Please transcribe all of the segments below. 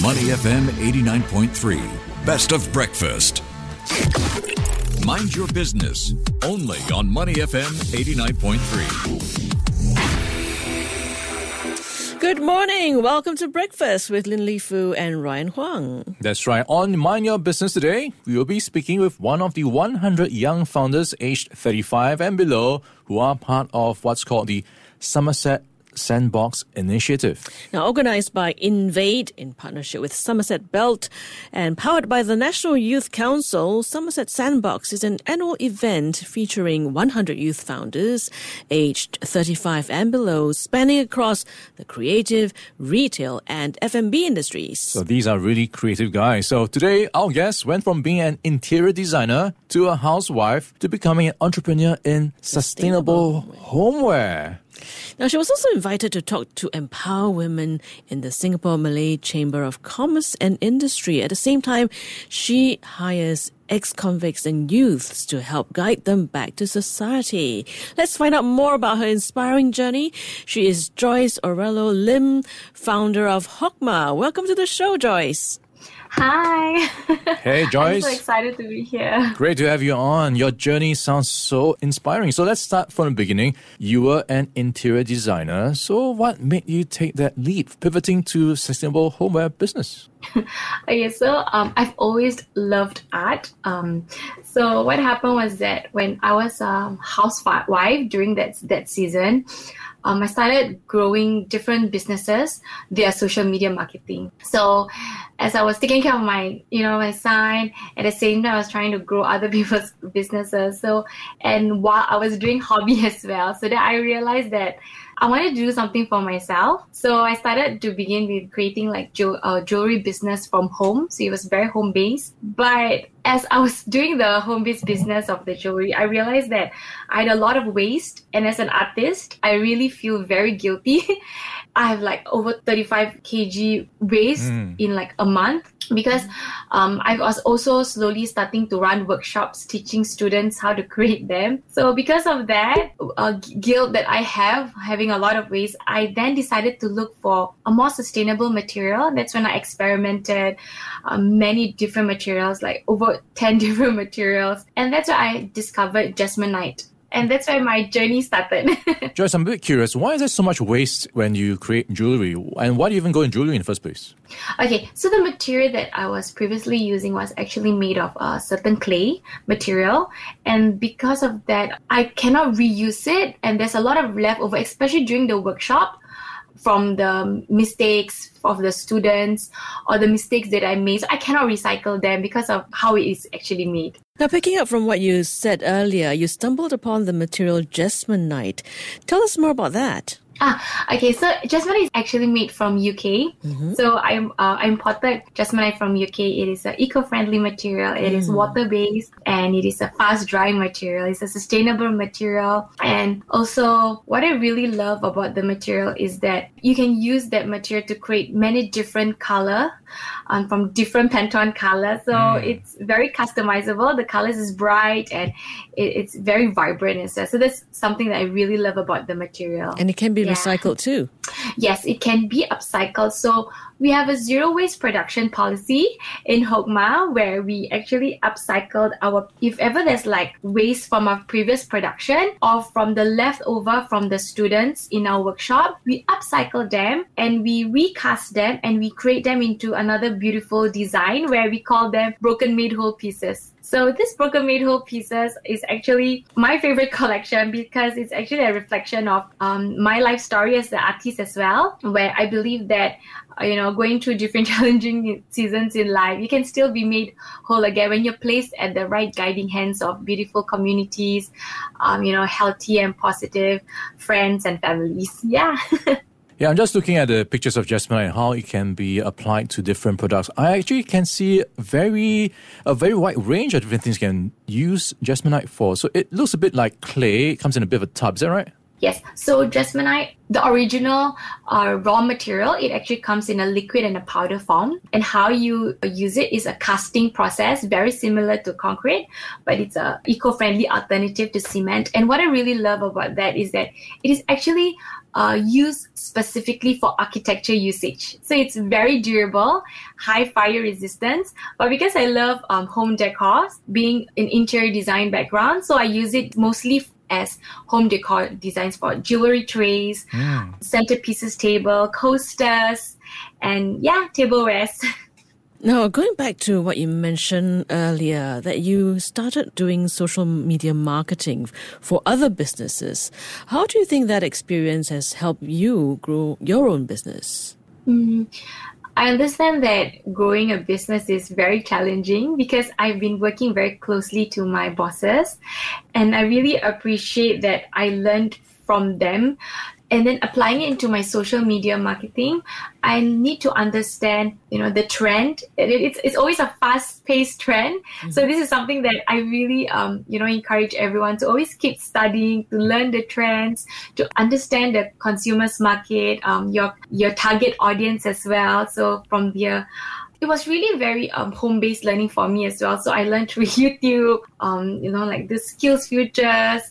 Money FM 89.3. Best of breakfast. Mind your business. Only on Money FM 89.3. Good morning. Welcome to breakfast with Lynlee Foo and Ryan Huang. That's right. On Mind Your Business today, we will be speaking with one of the 100 young founders aged 35 and below who are part of what's called the Somerset Sandbox Initiative. Now, organized by Invade in partnership with Somerset Belt and powered by the National Youth Council, Somerset Sandbox is an annual event featuring 100 youth founders aged 35 and below, spanning across the creative, retail, and F&B industries. So these are really creative guys. So today, our guest went from being an interior designer to a housewife to becoming an entrepreneur in sustainable, sustainable homeware. Now, she was also invited to talk to empower women in the Singapore Malay Chamber of Commerce and Industry. At the same time, she hires ex convicts and youths to help guide them back to society. Let's find out more about her inspiring journey. She is Joyce Orallo Lim, founder of Chokmah. Welcome to the show, Joyce. Hi. Hey, Joyce. I'm so excited to be here. Great to have you on. Your journey sounds so inspiring. So let's start from the beginning. You were an interior designer. So what made you take that leap, pivoting to sustainable homeware business? okay, so um, I've always loved art. Um, so what happened was that when I was a housewife during that that season, um, I started growing different businesses via social media marketing. So as I was taking care of my, you know, my son, at the same time I was trying to grow other people's businesses. So and while I was doing hobby as well, so that I realized that I wanted to do something for myself. So I started to begin with creating like jo- uh, jewelry business from home. So it was very home based. But as I was doing the home based business of the jewelry, I realized that I had a lot of waste. And as an artist, I really feel very guilty. I have like over 35 kg waste mm. in like a month because um, I was also slowly starting to run workshops teaching students how to create them. So because of that uh, guilt that I have having a lot of waste, I then decided to look for a more sustainable material. That's when I experimented uh, many different materials, like over 10 different materials. And that's where I discovered Jesmonite and that's where my journey started. Joyce, I'm a bit curious. Why is there so much waste when you create jewelry? And why do you even go in jewelry in the first place? Okay, so the material that I was previously using was actually made of a certain clay material. And because of that, I cannot reuse it. And there's a lot of leftover, especially during the workshop from the mistakes of the students or the mistakes that I made. So I cannot recycle them because of how it is actually made. Now, picking up from what you said earlier, you stumbled upon the material Jesmonite. Tell us more about that. Ah, okay. So Jesmonite is actually made from UK. Mm-hmm. So I uh, I imported Jesmonite from UK. It is an eco-friendly material. It mm. is water-based and it is a fast-drying material. It's a sustainable material. And also, what I really love about the material is that you can use that material to create many different color um, from different Pantone colors. So mm. it's very customizable. The colors is bright and it, it's very vibrant and stuff. So that's something that I really love about the material. And it can be yeah. recycled too. Yes, it can be upcycled. So we have a zero waste production policy in Chokmah where we actually upcycled our, if ever there's like waste from our previous production or from the leftover from the students in our workshop, we upcycle them and we recast them and we create them into another beautiful design where we call them broken made whole pieces. So this broken made whole pieces is actually my favorite collection because it's actually a reflection of um, my life story as the artist as well, where I believe that uh, you know going through different challenging seasons in life, you can still be made whole again when you're placed at the right guiding hands of beautiful communities, um, you know, healthy and positive friends and families. Yeah. Yeah, I'm just looking at the pictures of Jesmonite and how it can be applied to different products. I actually can see very a very wide range of different things you can use Jesmonite for. So it looks a bit like clay. It comes in a bit of a tub. Is that right? Yes. So Jesmonite, the original uh, raw material, it actually comes in a liquid and a powder form. And how you use it is a casting process, very similar to concrete, but it's a eco-friendly alternative to cement. And what I really love about that is that it is actually uh, used specifically for architecture usage. So it's very durable, high fire resistance. But because I love um, home decor, being an interior design background, so I use it mostly as home decor designs for jewelry trays, mm. centerpieces table, coasters, and yeah, tablewares. Now, going back to what you mentioned earlier, that you started doing social media marketing for other businesses. How do you think that experience has helped you grow your own business? Mm, I understand that growing a business is very challenging because I've been working very closely to my bosses and I really appreciate that I learned from them and then applying it into my social media marketing i need to understand you know the trend. It's, it's always a fast paced trend mm-hmm. so this is something that i really um, you know encourage everyone to always keep studying to learn the trends to understand the consumers market um, your your target audience as well. So from there it was really very um, home-based learning for me as well. So I learned through YouTube, um, you know, like the skills futures.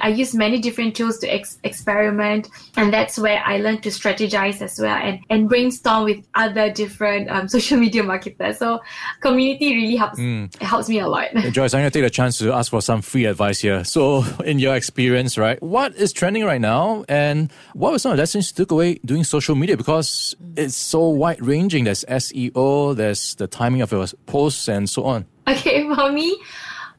I used many different tools to ex- experiment, and that's where I learned to strategize as well and, and brainstorm with other different um, social media marketers. So community really helps mm. it helps me a lot. Joyce, I'm going to take the chance to ask for some free advice here. So, in your experience, right, what is trending right now, and what were some of the lessons you took away doing social media because it's so wide ranging? There's SEO there's the timing of your posts and so on. Okay, for me,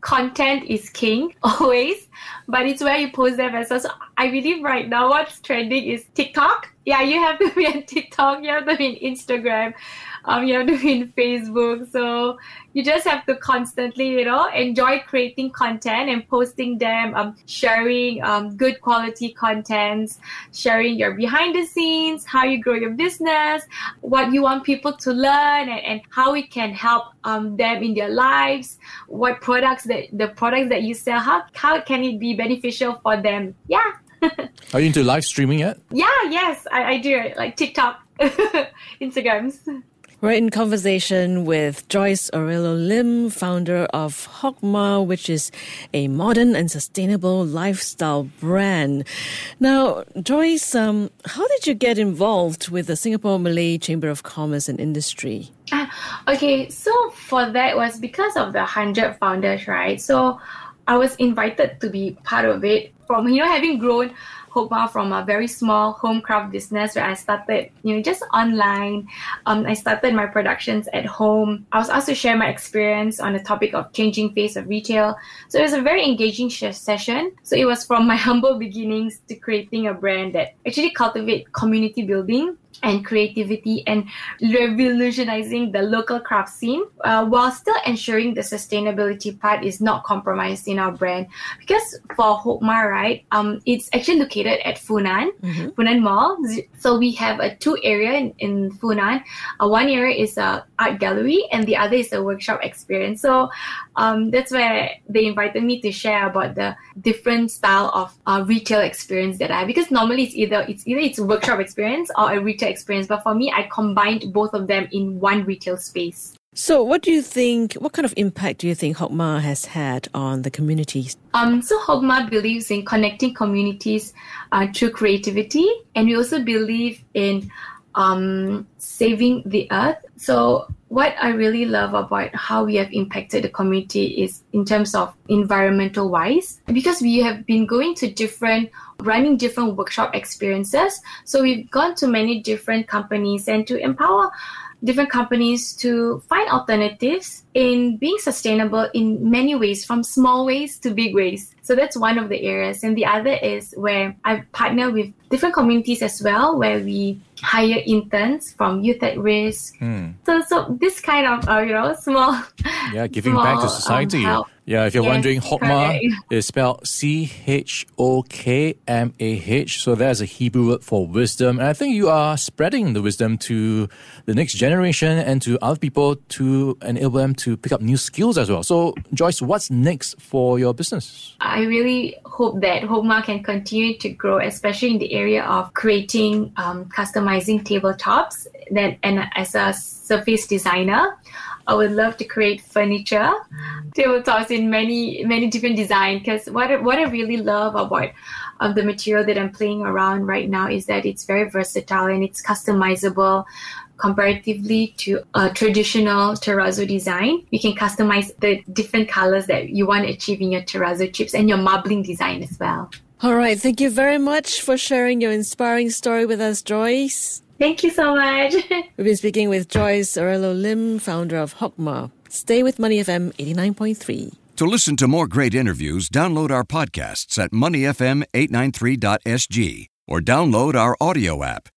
content is king always, but it's where you post them as well. So I believe right now what's trending is TikTok. Yeah, you have to be on TikTok, you have to be on Instagram um, you have to be in Facebook. So you just have to constantly, you know, enjoy creating content and posting them, um, sharing um, good quality contents, sharing your behind the scenes, how you grow your business, what you want people to learn, and, and how it can help um, them in their lives, what products that the products that you sell, how how can it be beneficial for them? Yeah. Are you into live streaming yet? Yeah, yes, I, I do. Like TikTok, Instagrams. We're in conversation with Joyce Orallo Lim, founder of Chokmah, which is a modern and sustainable lifestyle brand. Now, Joyce, um, how did you get involved with the Singapore Malay Chamber of Commerce and Industry? Uh, okay, so for that was because of the 100 founders, right? So I was invited to be part of it from, you know, having grown Chokmah from a very small home craft business where I started, you know, just online. Um, I started my productions at home. I was asked to share my experience on the topic of changing face of retail. So it was a very engaging session. So it was from my humble beginnings to creating a brand that actually cultivate community building and creativity and revolutionizing the local craft scene uh, while still ensuring the sustainability part is not compromised in our brand. Because for Chokmah, right, um, it's actually located at Funan, mm-hmm. Funan Mall. So we have a two area in, in Funan. Uh, one area is a art gallery and the other is a workshop experience. So um, that's where they invited me to share about the different style of uh, retail experience that I have. Because normally it's either it's either it's a workshop experience or a retail experience. But for me, I combined both of them in one retail space. So, what do you think? What kind of impact do you think Chokmah has had on the communities? Um, so Chokmah believes in connecting communities uh, through creativity, and we also believe in um, saving the earth. So, what I really love about how we have impacted the community is in terms of environmental wise, because we have been going to different running different workshop experiences. So we've gone to many different companies and to empower different companies to find alternatives in being sustainable in many ways, from small ways to big ways. So that's one of the areas. And the other is where I partner with different communities as well, where we hire interns from youth at risk. Mm. So, so this kind of uh, you know small, yeah, giving small, back to society. Um, Yeah, if you're Yes, wondering, Chokmah correct. is spelled C H O K M A H. So there's a Hebrew word for wisdom. And I think you are spreading the wisdom to the next generation and to other people to enable them to pick up new skills as well. So, Joyce, what's next for your business? I really hope that Chokmah can continue to grow, especially in the area of creating, um, customizing tabletops. Then, and as a surface designer, I would love to create furniture, tabletops in many many different designs. Because what I- what I really love about um, the material that I'm playing around right now is that it's very versatile and it's customizable comparatively to a traditional terrazzo design. You can customize the different colors that you want to achieve in your terrazzo chips and your marbling design as well. All right. Thank you very much for sharing your inspiring story with us, Joyce. Thank you so much. We've been speaking with Joyce Orallo Lim, founder of Chokmah. Stay with Money FM 89.3. To listen to more great interviews, download our podcasts at moneyfm893.sg or download our audio app.